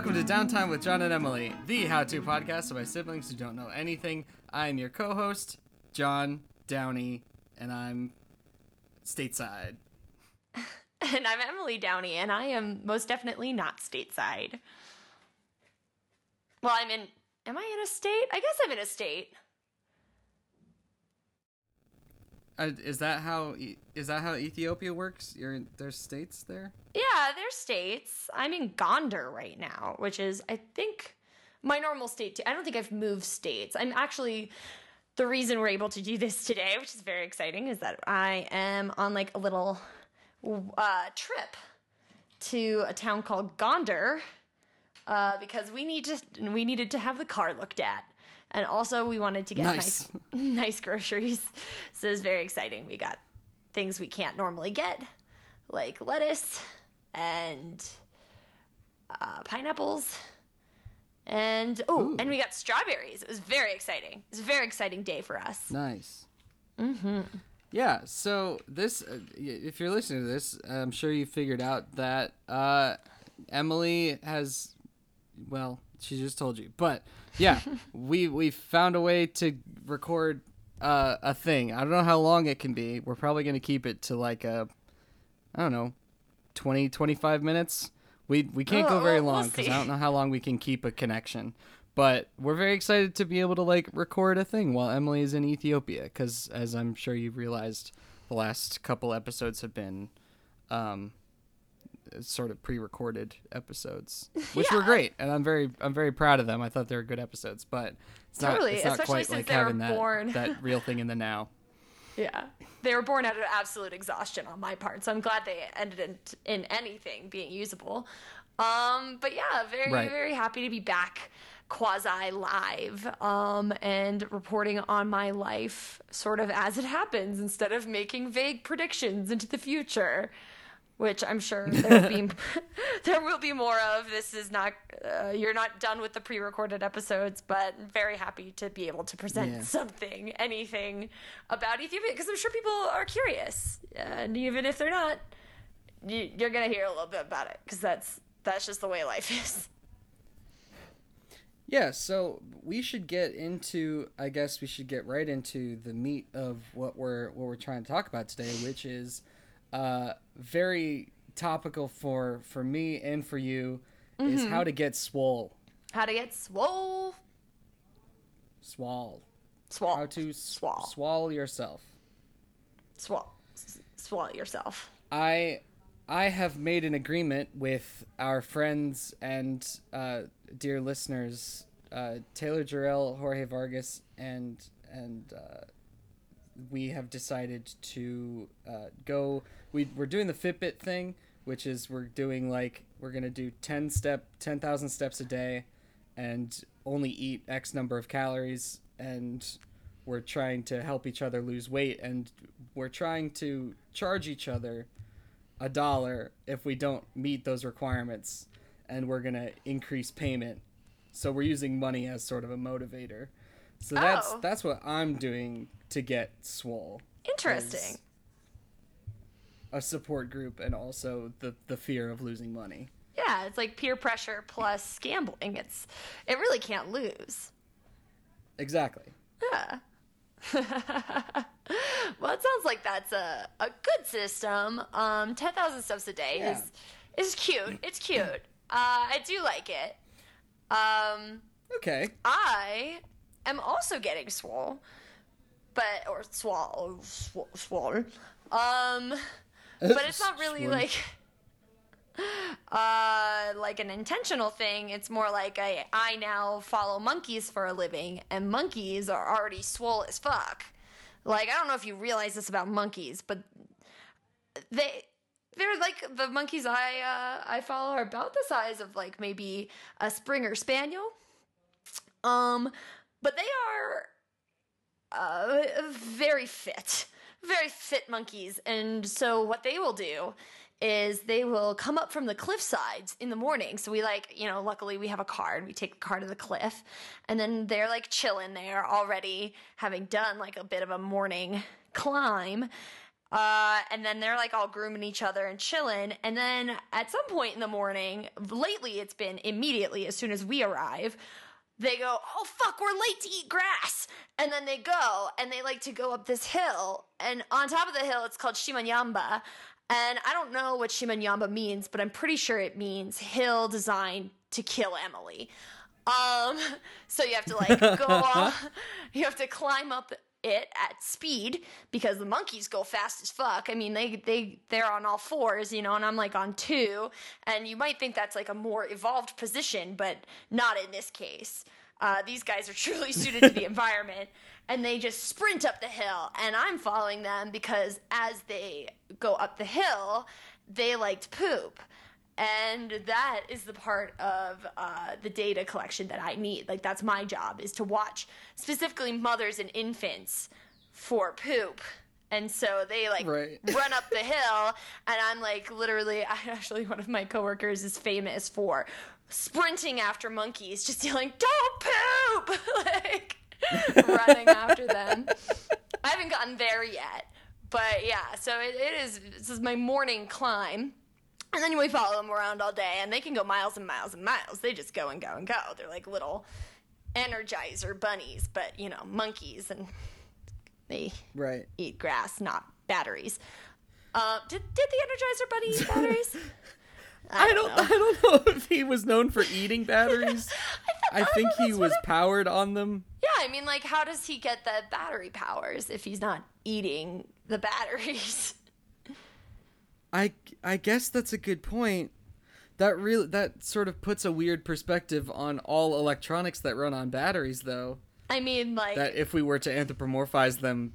Welcome to Downtime with John and Emily, the how to podcast by siblings who don't know anything. I'm your co host, John Downey, and I'm stateside. And I'm Emily Downey, and I am most definitely not stateside. Well, I'm in. Am I in a state? I guess I'm in a state. Uh, is that how E- that how Ethiopia works? You're there's states there. Yeah, there's states. I'm in Gondar right now, which is, I think, my normal state. Too. I don't think I've moved states. I'm actually. The reason we're able to do this today, which is very exciting, is that I am on like a little uh, trip to a town called Gondar uh, because we need to we needed to have the car looked at, and also we wanted to get Nice. nice nice groceries. So it was very exciting. We got things we can't normally get, like lettuce and uh, pineapples. And oh, Ooh. and we got strawberries. It was very exciting. It was a very exciting day for us. Nice. Mm-hmm. Yeah. So this, uh, if you're listening to this, I'm sure you figured out that uh, Emily has, well, she just told you, but yeah, we we found a way to record uh, a thing. I don't know how long it can be. We're probably gonna keep it to like a, I don't know, 20, 25 minutes. We we can't go Oh, very we'll long because. I don't know how long we can keep a connection. But we're very excited to be able to like record a thing while Emily is in Ethiopia because, as I'm sure you've realized, the last couple episodes have been um, sort of pre-recorded episodes, which were great, and I'm very I'm very proud of them. I thought they were good episodes, but it's Totally, not it's not especially quite since like they were having that born. that real thing in the now. Yeah. They were born out of absolute exhaustion on my part, so I'm glad they ended in, in anything being usable. Um, but yeah, very, Right. very happy to be back quasi live um, and reporting on my life sort of as it happens instead of making vague predictions into the future. Which I'm sure there will be there will be more of. This is not uh, you're not done with the pre-recorded episodes, but very happy to be able to present Yeah. something, anything about Ethiopia because I'm sure people are curious, and even if they're not, you, you're gonna hear a little bit about it because that's that's just the way life is. Yeah, so we should get into I guess we should get right into the meat of what we're what we're trying to talk about today, which is uh very topical for for me and for you is Mm-hmm. how to get swole. How to get swole, Swall. swole, How to s- swall, yourself. swall, S- swallow yourself. I I have made an agreement with our friends and uh, dear listeners, uh, Taylor Jarrell, Jorge Vargas, and and uh, we have decided to uh, go. We we're doing the Fitbit thing, which is we're doing like we're gonna do ten step, ten thousand steps a day, and only eat X number of calories, and we're trying to help each other lose weight, and we're trying to charge each other a dollar if we don't meet those requirements. And we're to increase payment. So we're using money as sort of a motivator so that's Oh. that's what i'm doing to get swole Interesting. a support group and also the the fear of losing money Yeah, it's like peer pressure plus gambling. It's it really can't lose. exactly Yeah. well, it sounds like that's a, a good system. Um, ten thousand steps a day Yeah. is is cute. It's cute. Uh, I do like it. Um, okay I am also getting swole, but or swall swole. swole. Um, but it's not really Swole. like uh like an intentional thing it's more like I I now follow monkeys for a living and monkeys are already swole as fuck like I don't know if you realize this about monkeys but they they're like the monkeys I uh I follow are about the size of like maybe a Springer Spaniel um but they are uh very fit. Very fit monkeys. And so what they will do is they will come up from the cliff sides in the morning. So we like you know luckily we have a car and we take the car to the cliff. And then they're like chilling. There already having done like a bit of a morning climb. Uh, and then they're like all grooming each other and chilling. And then at some point in the morning, lately it's been immediately as soon as we arrive, they go, Oh fuck, we're late to eat grass. And then they go and they like to go up this hill. And on top of the hill, it's called Shimanyamba. And I don't know what Shimanyamba means, but I'm pretty sure it means hill designed to kill Emily. Um, so you have to like go on, you have to climb up it at speed because the monkeys go fast as fuck. I mean, they they they're on all fours, you know, and I'm like on two, and you might think that's like a more evolved position, but not in this case. Uh, these guys are truly suited to the environment, and they just sprint up the hill, and I'm following them because as they go up the hill, they like to poop and that is the part of uh, the data collection that i need. Like that's my job is to watch specifically mothers and infants for poop. And so they like Right. run up the hill and i'm like literally I, actually one of my coworkers is famous for sprinting after monkeys just yelling don't poop! Like running after them. I haven't gotten there yet but yeah so it, it is this is my morning climb and then we follow them around all day, and they can go miles and miles and miles. They just go and go and go. They're like little energizer bunnies, but you know, monkeys, and they Right. eat grass, not batteries. Uh, did did the Energizer bunny eat batteries? I don't. know. I don't know if he was known for eating batteries. I think he was powered on them. Yeah, I mean, like, how does he get the battery powers if he's not eating the batteries? I I guess that's a good point. That really that sort of puts a weird perspective on all electronics that run on batteries, though. I mean, like, That if we were to anthropomorphize them,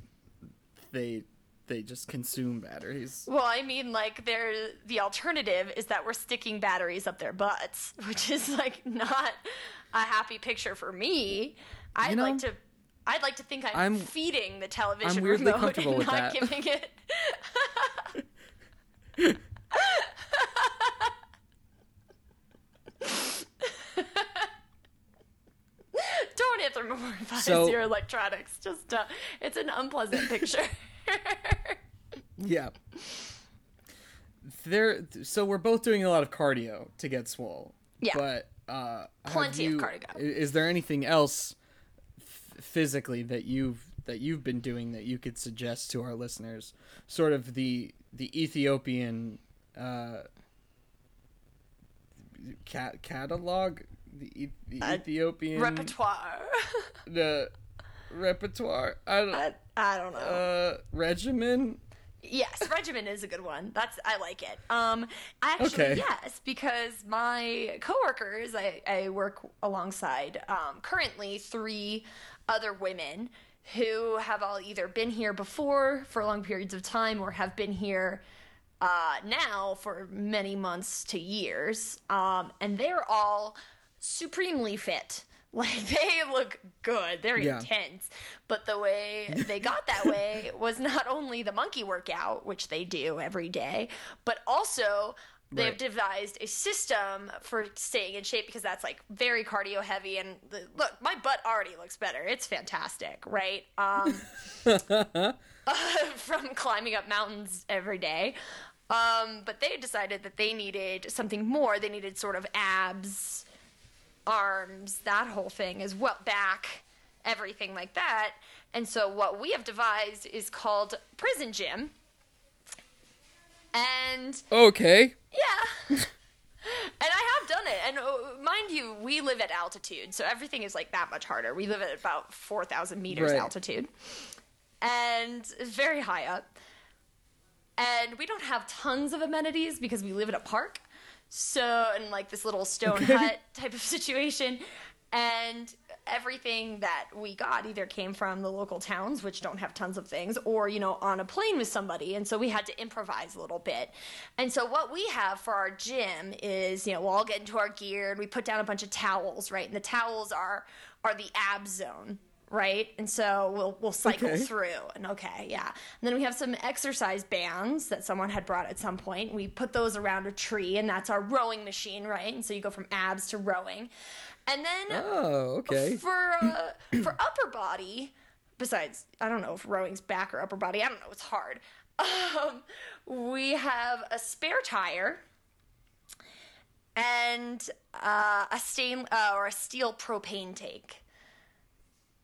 they they just consume batteries. Well, I mean, like, there. The alternative is that we're sticking batteries up their butts, which is like not a happy picture for me. I'd You know, like to. I'd like to think I'm, I'm- feeding the television I'm weirdly remote comfortable and with not that. giving it. Don't anthropomorphize So- your electronics. Just, uh, it's an unpleasant picture. Yeah. There. So we're both doing a lot of cardio to get swole. Yeah. But uh, Plenty of cardio. Is there anything else f- physically that you've that you've been doing that you could suggest to our listeners? Sort of the the Ethiopian uh, cat catalog. The, the Uh, Ethiopian Repertoire. the repertoire. I don't. I, I don't know. Uh, regimen. Yes, regimen is a good one. That's I like it. Um, actually, Okay. yes, because my coworkers, I, I work alongside um, currently three other women who have all either been here before for long periods of time or have been here uh, now for many months to years, um, and they're all supremely fit. Like they look good. They're Yeah. intense. But the way they got that way was not only the monkey workout, which they do every day, but also they've Right. devised a system for staying in shape because that's like very cardio heavy and the, look, my butt already looks better. It's fantastic, right? Um from climbing up mountains every day. Um, but they decided that they needed something more. They needed sort of abs, arms, that whole thing as well, back, everything like that. And so what we have devised is called Prison Gym. And Okay. yeah. and I have done it. And uh, mind you, we live at altitude, so everything is like that much harder. We live at about 4,000 meters Right. altitude. And very high up. And we don't have tons of amenities because we live in a park. So, in like this little stone hut type of situation. And everything that we got either came from the local towns, which don't have tons of things, or, you know, on a plane with somebody. And so we had to improvise a little bit. And so what we have for our gym is, you know, we'll all get into our gear and we put down a bunch of towels, right? And the towels are are the ab zone. Right, and so we'll we'll cycle Okay. through, and okay, yeah. And then we have some exercise bands that someone had brought at some point. We put those around a tree, and that's our rowing machine, right? And so you go from abs to rowing, and then Oh, okay. for uh, for upper body, besides I don't know if rowing's back or upper body. I don't know. It's hard. um, we have a spare tire and uh, a stain uh, or a steel propane tank.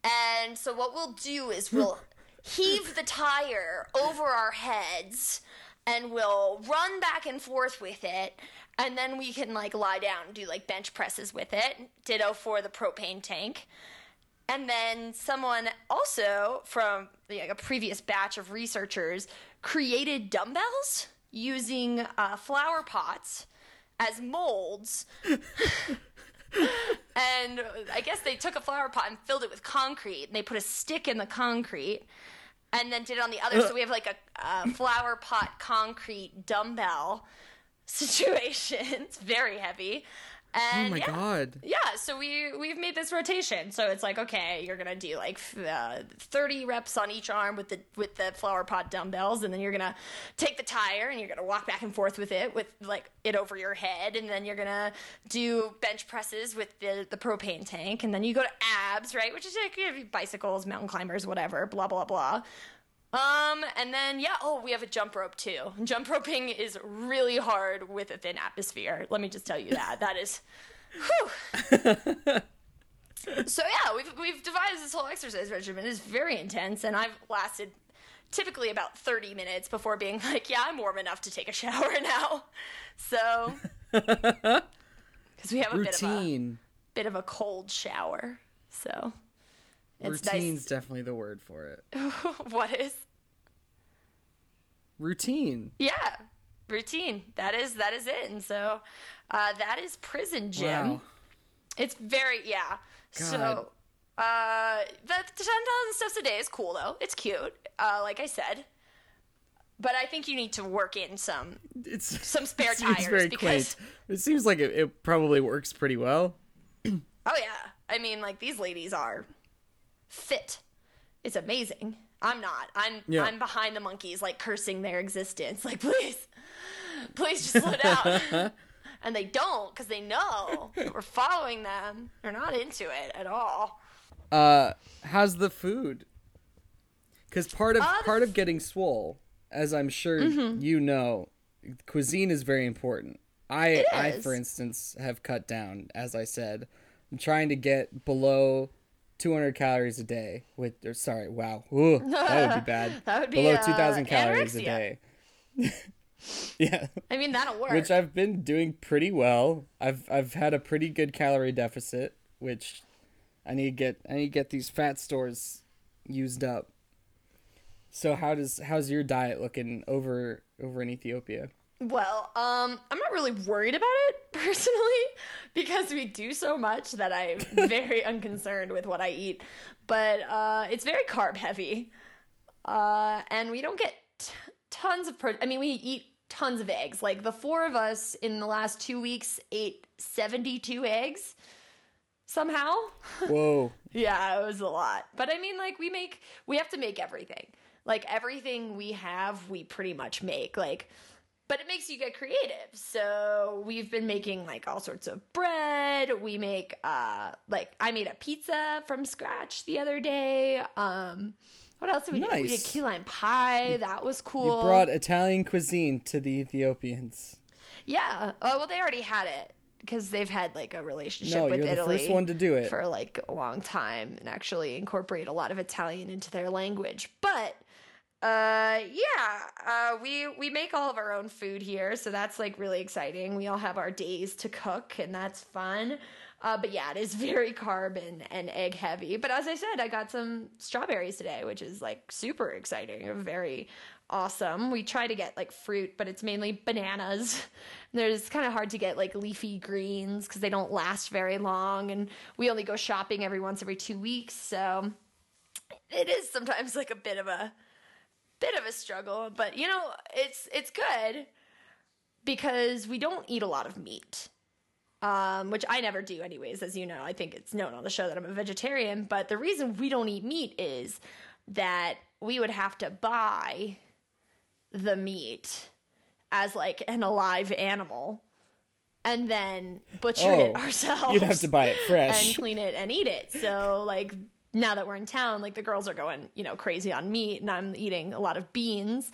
And so what we'll do is we'll heave the tire over our heads and we'll run back and forth with it and then we can like lie down and do like bench presses with it. Ditto for the propane tank. And then someone also from like, a previous batch of researchers created dumbbells using uh, flower pots as molds. and I guess they took a flower pot and filled it with concrete. And they put a stick in the concrete and then did it on the other. So we have like a, a flower pot concrete dumbbell situation. It's very heavy. And oh my yeah, god. yeah, so we we've made this rotation. So it's like, okay, you're gonna do like uh, 30 reps on each arm with the with the flower pot dumbbells, and then you're gonna take the tire and you're gonna walk back and forth with it with like it over your head, and then you're gonna do bench presses with the the propane tank, and then you go to abs, right? Which is like bicycles, mountain climbers, whatever, blah blah blah. Um, and then yeah, oh, we have a jump rope too. Jump roping is really hard with a thin atmosphere. Let me just tell you that. That is, whew. so yeah, we've we've devised this whole exercise regimen. It's very intense, and I've lasted typically about thirty minutes before being like, yeah, I'm warm enough to take a shower now. So, because we have a bit of a bit of a cold shower, so it's Routine's definitely the word for it. what is? Routine. Yeah, routine. That is that is it. And so uh, that is prison gym. Wow. It's very yeah. God. So uh, the ten thousand steps a day is cool though. It's cute. Uh, like I said. But I think you need to work in some It's some spare it tires because quaint. It seems like it, it probably works pretty well. oh yeah, I mean like these ladies are fit. It's amazing. I'm not. I'm Yeah. I'm behind the monkeys, like cursing their existence. Like please, please just slow down. and they don't because they know we're following them. They're not into it at all. Uh, how's the food? Because part of Uh, Mm-hmm. part of getting swole, as I'm sure you know, cuisine is very important. I I for instance have cut down, as I said. I'm trying to get below 200 calories a day. With or, sorry, wow, Ooh, that would be bad. That would be, below uh, 2,000 calories a day. yeah, I mean that'll work. which I've been doing pretty well. I've I've had a pretty good calorie deficit, which I need to get I need to get these fat stores used up. So how does how's your diet looking over over in Ethiopia? Well, um, I'm not really worried about it personally because we do so much that I'm very unconcerned with what I eat. But uh, it's very carb heavy, uh, and we don't get t- tons of protein. I mean, we eat tons of eggs. Like the four of us in the last two weeks ate 72 eggs somehow. Whoa. Yeah, it was a lot. But I mean, like, we make, we have to make everything. Like, everything we have, we pretty much make. Like, but it makes you get creative. So we've been making like all sorts of bread. We make, uh, like, I made a pizza from scratch the other day. Um, what else did we do? We did Nice. key lime pie. That was cool. You brought Italian cuisine to the Ethiopians. Yeah. Oh, well, they already had it because they've had like a relationship No, with you're the first one to do it. for like a long time and actually incorporate a lot of Italian into their language. But uh yeah, uh we we make all of our own food here, so that's like really exciting. We all have our days to cook and that's fun. Uh, but yeah, it is very carb and, and egg heavy. But as I said, I got some strawberries today, which is like super exciting. Very awesome. We try to get like fruit, but it's mainly bananas. There's kind of hard to get like leafy greens because they don't last very long, and we only go shopping every once every two weeks. So it is sometimes like a bit of a bit of a struggle, but you know, it's it's good because we don't eat a lot of meat. Um, which I never do anyways, as you know. I think it's known on the show that I'm a vegetarian, but the reason we don't eat meat is that we would have to buy the meat as like an alive animal and then butcher it Oh, ourselves You'd have to buy it fresh and clean it and eat it. So like now that we're in town, like the girls are going, you know, crazy on meat and I'm eating a lot of beans.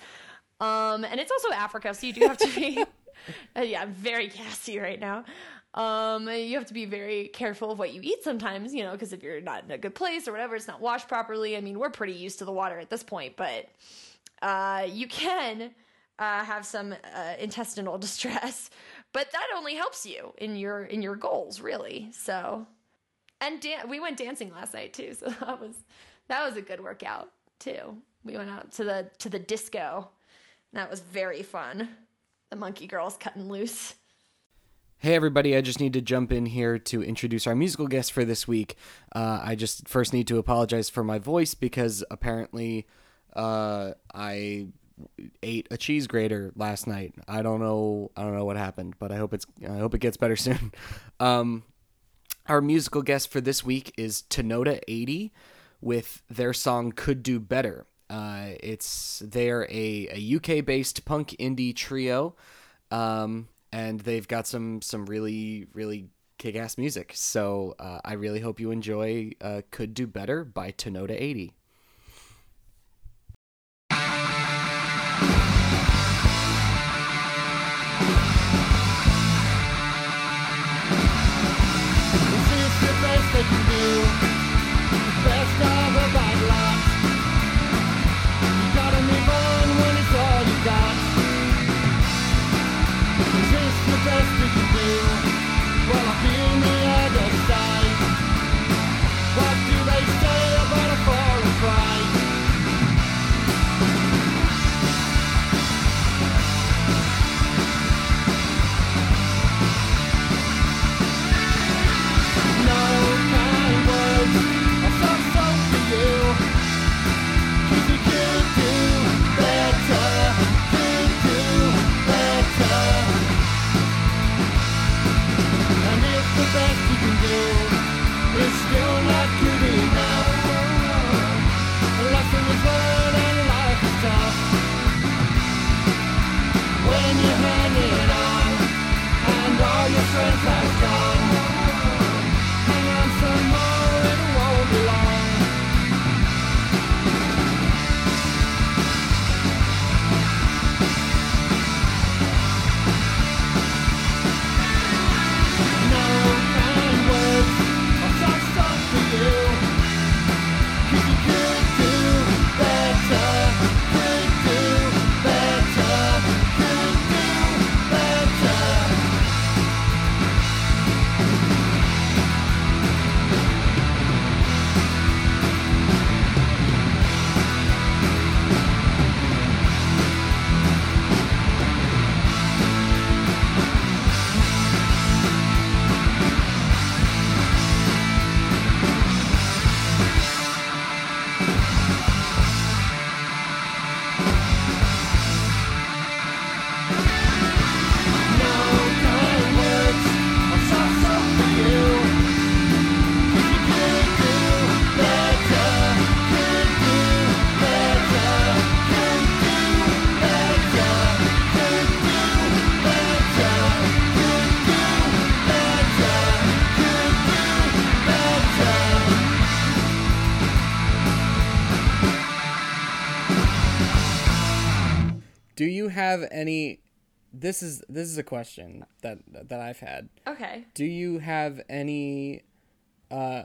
Um, and it's also Africa, so you do have to be. uh, yeah, I'm very gassy right now. Um, you have to be very careful of what you eat sometimes, you know, because if you're not in a good place or whatever, it's not washed properly. I mean, we're pretty used to the water at this point, but uh, you can uh, have some uh, intestinal distress, but that only helps you in your in your goals, really. So, and dan- we went dancing last night too, so that was that was a good workout too. We went out to the to the disco. That was very fun. The monkey girls cutting loose. Hey, everybody, I just need to jump in here to introduce our musical guest for this week. Uh, I just first need to apologize for my voice because apparently uh, I ate a cheese grater last night. I don't know. I don't know what happened, but I hope it's. I hope it gets better soon. Um, our musical guest for this week is Tenoda eighty with their song "Could Do Better." Uh, it's they're a, a UK based punk indie trio. Um, and they've got some some really really kick-ass music. So uh, I really hope you enjoy uh, "Could Do Better" by Tenoda 80. Do you have any this is this is a question that that I've had. Okay. Do you have any uh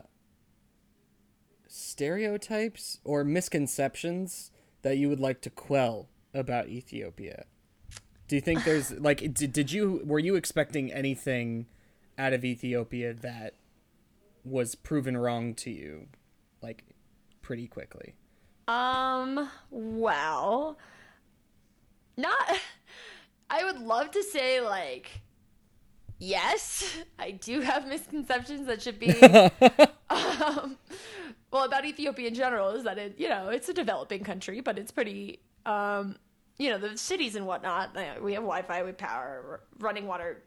stereotypes or misconceptions that you would like to quell about Ethiopia? Do you think there's like did, did you were you expecting anything out of Ethiopia that was proven wrong to you like pretty quickly? Um, well, not I would love to say like yes, I do have misconceptions that should be um, well about Ethiopia in general is that it you know it's a developing country, but it's pretty um, you know the cities and whatnot. We have Wi-Fi, we have power, running water,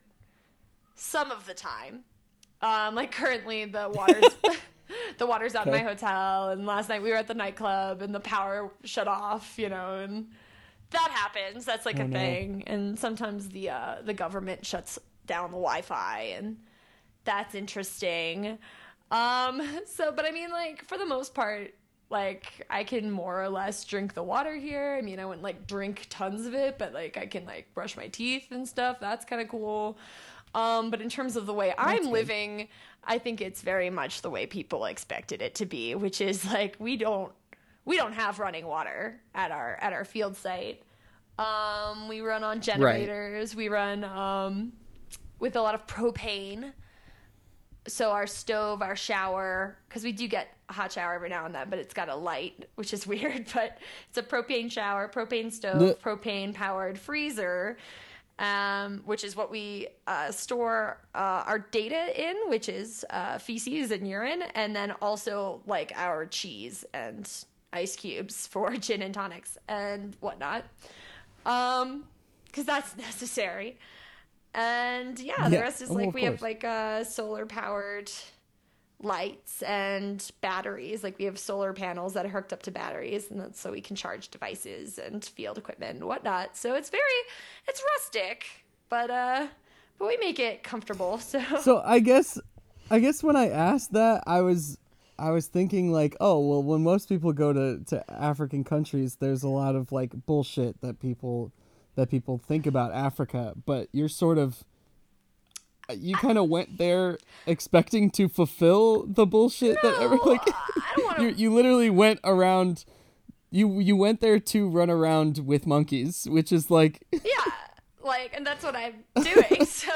some of the time. Um, like currently the water's the water's out in my hotel, and last night we were at the nightclub and the power shut off. You know, and that happens. That's like Oh, a thing. And sometimes the uh, the government shuts down the Wi-Fi, and that's interesting. Um, so, but I mean, like for the most part, Like I can more or less drink the water here. I mean, I wouldn't like drink tons of it, but like I can like brush my teeth and stuff. That's kind of cool. Um, but in terms of the way I'm living, I think it's very much the way people expected it to be, which is like we don't we don't have running water at our at our field site. Um, we run on generators. We run um, with a lot of propane. So our stove, our shower, because we do get a hot shower every now and then, but it's got a light, which is weird. But it's a propane shower, propane stove, The- propane powered freezer, um, which is what we uh, store uh, our data in, which is uh, feces and urine, and then also like our cheese and ice cubes for gin and tonics and whatnot, um, because that's necessary. And yeah, the rest is Oh, like we have like uh, solar powered lights and batteries. Like we have solar panels that are hooked up to batteries, and that's so we can charge devices and field equipment and whatnot. So it's very, it's rustic, but uh, but we make it comfortable. So, So I guess, I guess when I asked that, I was, I was thinking like, oh well, when most people go to to African countries, there's a lot of like bullshit that people, that people think about Africa, but you're sort of. You kind of went there expecting to fulfill the bullshit that ever like want you you literally went around you you went there to run around with monkeys, which is like Yeah, like, and that's what I'm doing. so,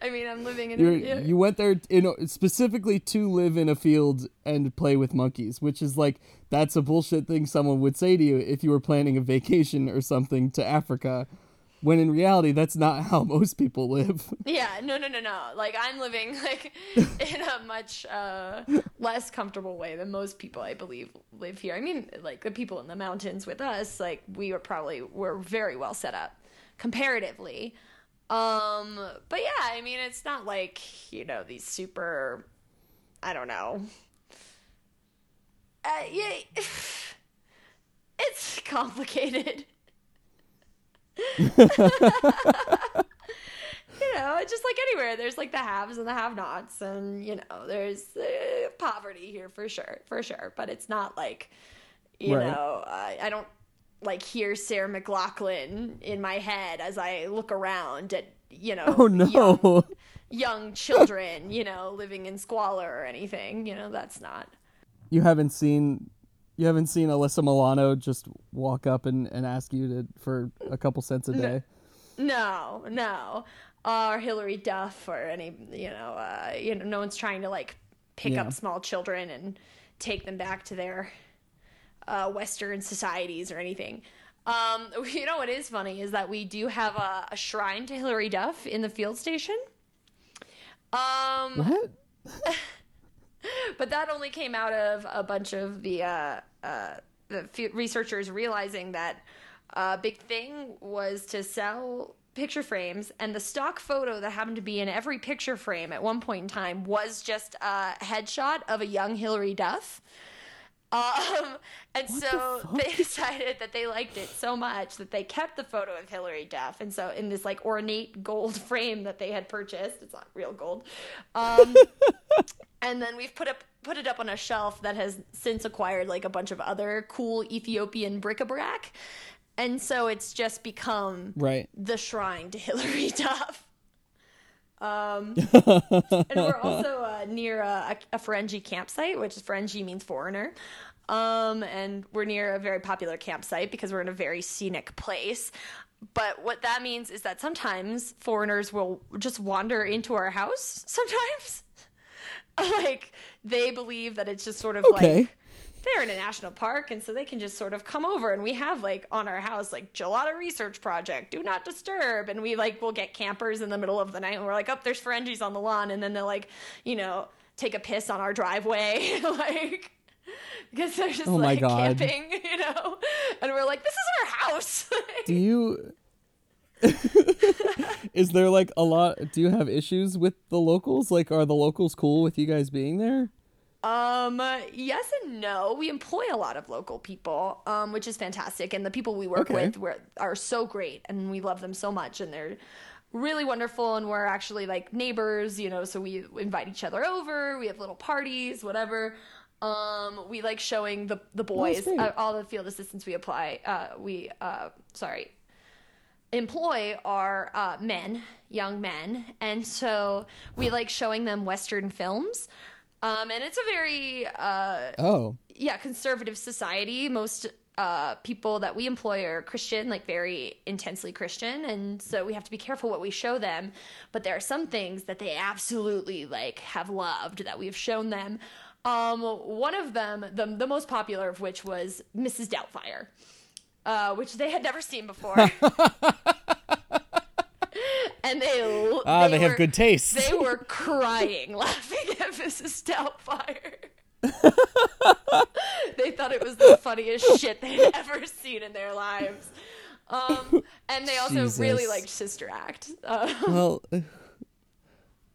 I mean, I'm living in. Yeah. you went there in specifically to live in a field and play with monkeys, which is like that's a bullshit thing someone would say to you if you were planning a vacation or something to Africa, when in reality that's not how most people live. Yeah, no, no, no, no. Like I'm living like in a much uh, less comfortable way than most people, I believe, live here. I mean, like the people in the mountains with us, like we were probably were very well set up comparatively. Um, but yeah, I mean, it's not like you know these super, I don't know. Uh, yeah, it's complicated. you know, it's just like anywhere. There's like the haves and the have-nots, and you know, there's uh, poverty here for sure, for sure. But it's not like, you Right. know, I, I don't like hear Sarah McLachlan in my head as I look around at you know, Oh no. young, young children, you know, living in squalor or anything. You know, that's not. You haven't seen you haven't seen Alyssa Milano just walk up and, and ask you to for a couple cents a day. No, no. Or Hilary Duff or any, you know, uh, you know, no one's trying to like pick Yeah. up small children and take them back to their uh, Western societies or anything. Um, you know what is funny is that we do have a, a shrine to Hilary Duff in the field station. Um, What? but that only came out of a bunch of the uh, uh, the f- researchers realizing that a big thing was to sell picture frames, and the stock photo that happened to be in every picture frame at one point in time was just a headshot of a young Hillary Duff. Um, and so they decided that they liked it so much that they kept the photo of Hilary Duff. And so in this like ornate gold frame that they had purchased, it's not real gold. Um, and then we've put up put it up on a shelf that has since acquired like a bunch of other cool Ethiopian bric-a-brac. And so it's just become Right. the shrine to Hilary Duff. Um, and we're also uh, near a, a Ferengi campsite, which is Ferengi means foreigner. Um, and we're near a very popular campsite because we're in a very scenic place. But what that means is that sometimes foreigners will just wander into our house. Sometimes, like they believe that it's just sort of Okay. like they're in a national park and so they can just sort of come over and we have like on our house like gelada research project do not disturb and we like will get campers in the middle of the night and we're like oh there's ferengis on the lawn and then they'll like you know take a piss on our driveway like because they're just Oh my like God. camping you know and we're like this is our house Do you Is there like a lot do you have issues with the locals? Like are the locals cool with you guys being there? Um, yes and no. We employ a lot of local people, um, which is fantastic, and the people we work Okay. with were, are so great, and we love them so much, and they're really wonderful, and we're actually like neighbors, you know. So we invite each other over. We have little parties, whatever. Um, we like showing the the boys uh, all the field assistants we apply. Uh, we uh, sorry, employ are uh, men, young men, and so we like showing them Western films. Um, and it's a very uh, Oh, yeah conservative society. Most uh, people that we employ are christian like very intensely christian. And so we have to be careful what we show them. But there are some things that they absolutely like have loved that we've shown them. Um, one of them the, the most popular of which was mrs doubtfire uh, which they had never seen before. And they ah, they, have were- good taste. they were crying laughing Mrs. Doubtfire. they thought it was the funniest shit they'd ever seen in their lives. Um, and they also really liked Sister Act. Uh, well,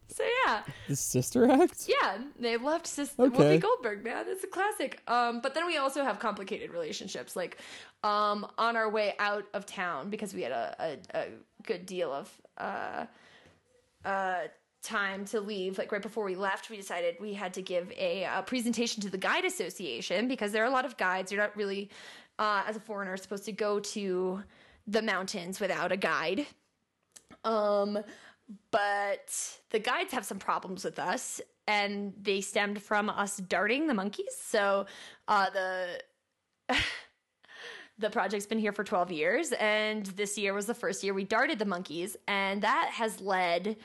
so yeah, the sister act. yeah, they loved Sister Okay. Whoopi Goldberg. Man, it's a classic. Um, but then we also have complicated relationships. Like um, on our way out of town because we had a, a, a good deal of uh, uh, time to leave. Like right before we left, we decided we had to give a, uh presentation to the Guide Association because there are a lot of guides. You're not really, uh, as a foreigner, supposed to go to the mountains without a guide. Um, but the guides have some problems with us, and they stemmed from us darting the monkeys. So uh, the the project's been here for 12 years, and this year was the first year we darted the monkeys, and that has led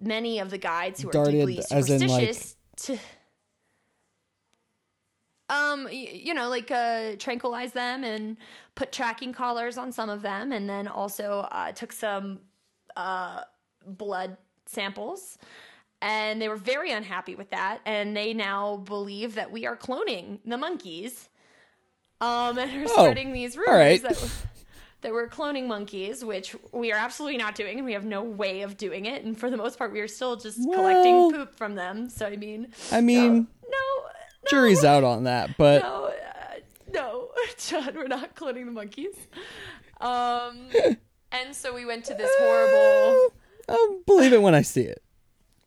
many of the guides who are Darted deeply as in, like- superstitious to um you know like uh tranquilize them and put tracking collars on some of them and then also uh took some uh blood samples and they were very unhappy with that and they now believe that we are cloning the monkeys um and are starting these rumors right. that that we're cloning monkeys which we are absolutely not doing and we have no way of doing it and for the most part we are still just Well- collecting poop from them so i mean I mean, no, no jury's out on that, but no, uh, no, John, we're not cloning the monkeys. Um, and so we went to this horrible. I'll believe it when I see it.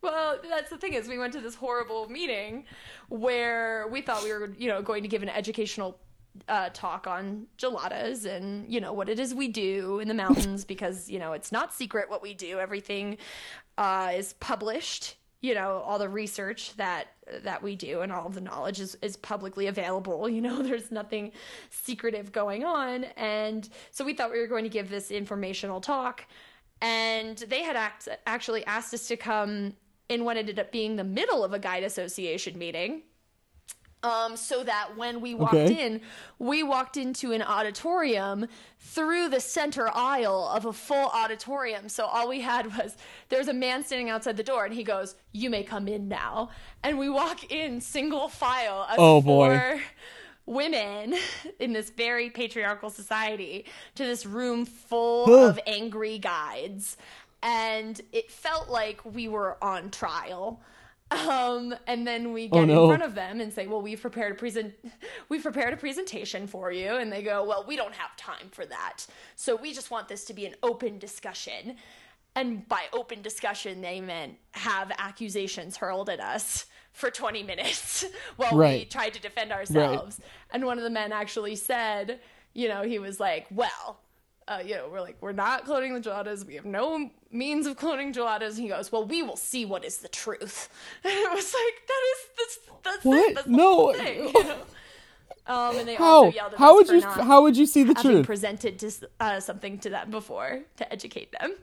Well, that's the thing is, we went to this horrible meeting where we thought we were, you know, going to give an educational uh, talk on geladas and you know what it is we do in the mountains because you know it's not secret what we do. Everything uh, is published. You know all the research that that we do and all of the knowledge is, is publicly available. You know there's nothing secretive going on, and so we thought we were going to give this informational talk and they had act- actually asked us to come in what ended up being the middle of a guide association meeting um, so that when we walked Okay. in, we walked into an auditorium through the center aisle of a full auditorium. So all we had was there's a man standing outside the door, and he goes, "You may come in now." And we walk in single file as Oh, boy. four women in this very patriarchal society to this room full of angry guides, and it felt like we were on trial. Um, and then we get Oh, no. in front of them and say, "Well, we've prepared a present, we've prepared a presentation for you." And they go, "Well, we don't have time for that, so we just want this to be an open discussion." And by open discussion, they meant have accusations hurled at us for 20 minutes while we tried to defend ourselves. And one of the men actually said, you know, he was like, "Well." Uh, you know, we're like, we're not cloning the geladas. We have no means of cloning geladas. And he goes, well, we will see what is the truth. And it was like, that is, that's, that's What? it. That's the No. thing, you know? Um, and they How? also yelled at How us would for you? not How would you see the truth? presented to, uh, something to them before to educate them,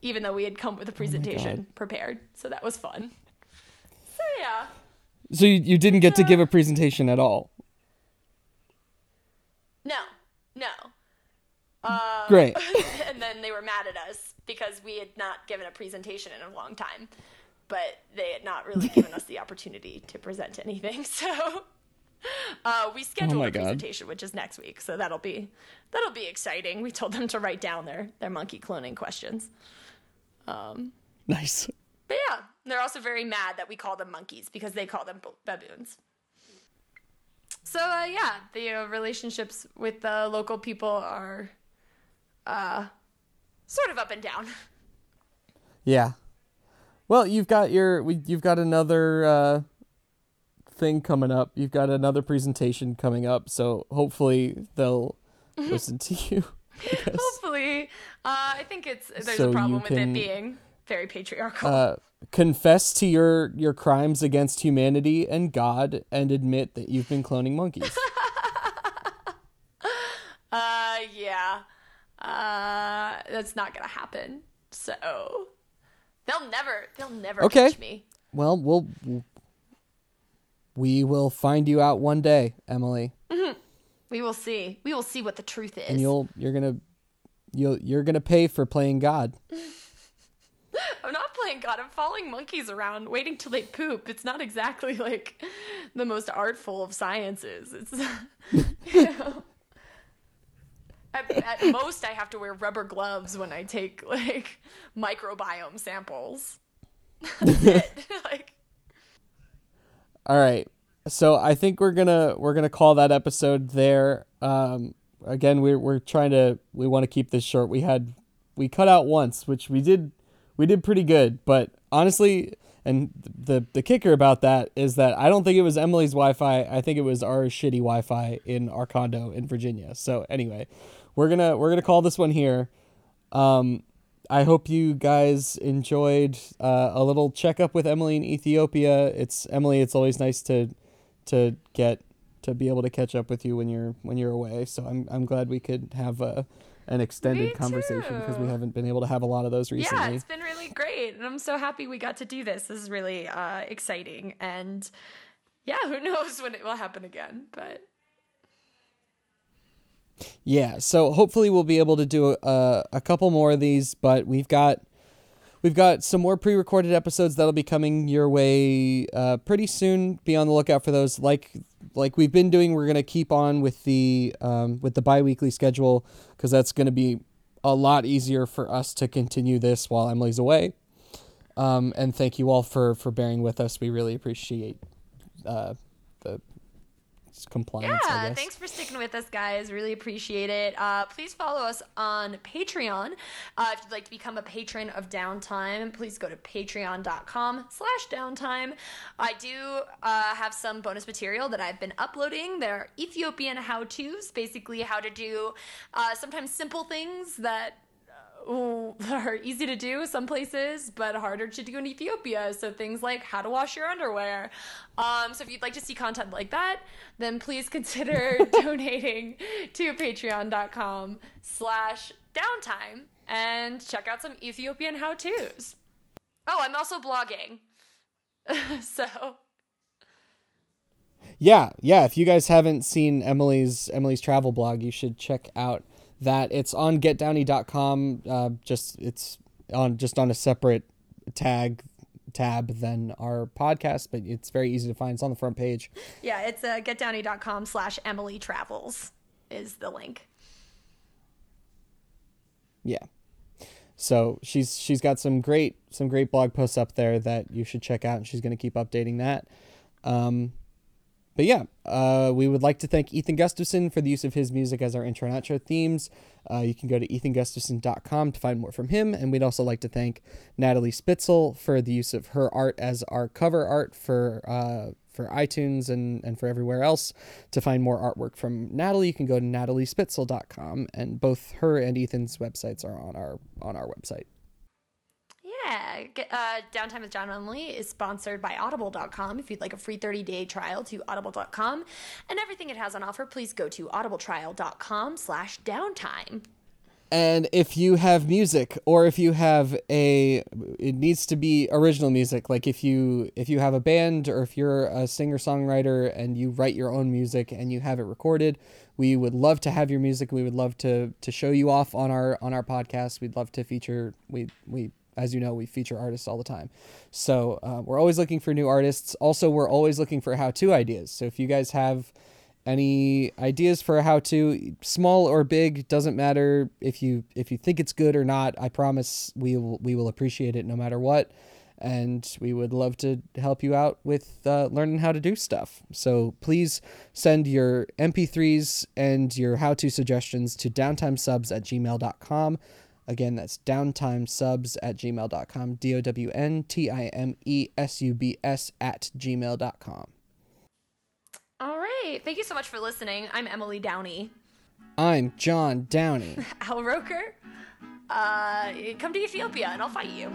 even though we had come Oh with a presentation prepared. So that was fun. So yeah. So you, you didn't get to give a presentation at all. No, no. Uh, Great. and then they were mad at us because we had not given a presentation in a long time, but they had not really given us the opportunity to present anything. So uh, we scheduled Oh a God. presentation, which is next week. So that'll be that'll be exciting. We told them to write down their their monkey cloning questions. Nice. But yeah, they're also very mad that we call them monkeys because they call them baboons. So uh, yeah, the uh, relationships with the local people are uh, sort of up and down. Yeah. Well, you've got your we- you've got another uh, thing coming up. You've got another presentation coming up, so hopefully they'll listen to you. Hopefully, uh, I think it's there's So a problem with can, it being very patriarchal. Uh, confess to your your crimes against humanity and God, and admit that you've been cloning monkeys. Uh, yeah. Uh, that's not gonna happen. So they'll never, they'll never Okay. catch me. well, we'll we will find you out one day, Emily, We will see. We will see what the truth is. and you'll you're gonna you'll you're gonna pay for playing God. I'm not playing God. I'm following monkeys around, waiting till they poop. It's not exactly like the most artful of sciences. It's, you know. At, at most, I have to wear rubber gloves when I take like microbiome samples. That's it. like, All right. So I think we're gonna we're gonna call that episode there. Um, again, we're we're trying to we want to keep this short. We had we cut out once, which we did we did pretty good, but honestly, and the the kicker about that is that I don't think it was Emily's Wi-Fi. I think it was our shitty Wi-Fi in our condo in Virginia. So anyway, we're gonna we're gonna call this one here. Um, I hope you guys enjoyed uh, a little checkup with Emily in Ethiopia. It's Emily. It's always nice to to get to be able to catch up with you when you're when you're away. So I'm I'm glad we could have a an extended conversation because we haven't been able to have a lot of those recently. yeah, it's been really great, and I'm so happy we got to do this. This is really uh, exciting, and yeah, who knows when it will happen again, but. Yeah, so hopefully we'll be able to do a, a couple more of these, but we've got we've got some more pre-recorded episodes that'll be coming your way uh, pretty soon. Be on the lookout for those. Like like we've been doing, we're gonna keep on with the um, with the bi-weekly schedule because that's gonna be a lot easier for us to continue this while Emily's away. Um, and thank you all for for bearing with us. We really appreciate uh, the compliance. Yeah, thanks for sticking with us, guys. Really appreciate it. Uh, please follow us on Patreon. Uh, if you'd like to become a patron of Downtime, please go to patreon.com slash downtime. I do uh, have some bonus material that I've been uploading. There are Ethiopian how-tos, basically how to do uh, sometimes simple things that are easy to do some places, but harder to do in Ethiopia. So things like how to wash your underwear. Um, so if you'd like to see content like that, then please consider donating to patreon.com slash downtime and check out some Ethiopian how-tos. Oh, I'm also blogging. so Yeah, yeah. If you guys haven't seen Emily's Emily's travel blog, you should check out that. It's on getdowny.com. Uh, just it's on just on a separate tag tab than our podcast, but it's very easy to find. It's on the front page. yeah, it's uh, getdowny.com slash Emily Travels is the link. Yeah. So she's she's got some great some great blog posts up there that you should check out, and she's going to keep updating that. Um, but yeah, uh, we would like to thank Ethan Gustafson for the use of his music as our intro and outro themes. Uh, you can go to ethangustafson.com to find more from him. And we'd also like to thank Natalie Spitzel for the use of her art as our cover art for uh, for iTunes and, and for everywhere else. To find more artwork from Natalie, you can go to nataliespitzel.com. And both her and Ethan's websites are on our on our website. Yeah, uh, Downtime with John Emily is sponsored by Audible.com. If you'd like a free 30-day trial to Audible.com and everything it has on offer, please go to audibletrial.com slash downtime. And if you have music or if you have a it needs to be original music like if you if you have a band or if you're a singer-songwriter and you write your own music and you have it recorded, we would love to have your music. We would love to to show you off on our on our podcast. We'd love to feature we we as you know, we feature artists all the time. So uh, we're always looking for new artists. Also, we're always looking for how-to ideas. So if you guys have any ideas for how to small or big doesn't matter if you if you think it's good or not i promise we will we will appreciate it no matter what and we would love to help you out with uh, learning how to do stuff so please send your mp3s and your how-to suggestions to downtimesubs at gmail.com again that's downtimesubs at gmail.com d-o-w-n-t-i-m-e-s-u-b-s at gmail.com All right. thank you so much for listening. I'm Emily Downey. I'm John Downey. Al Roker. Uh, come to Ethiopia and I'll fight you.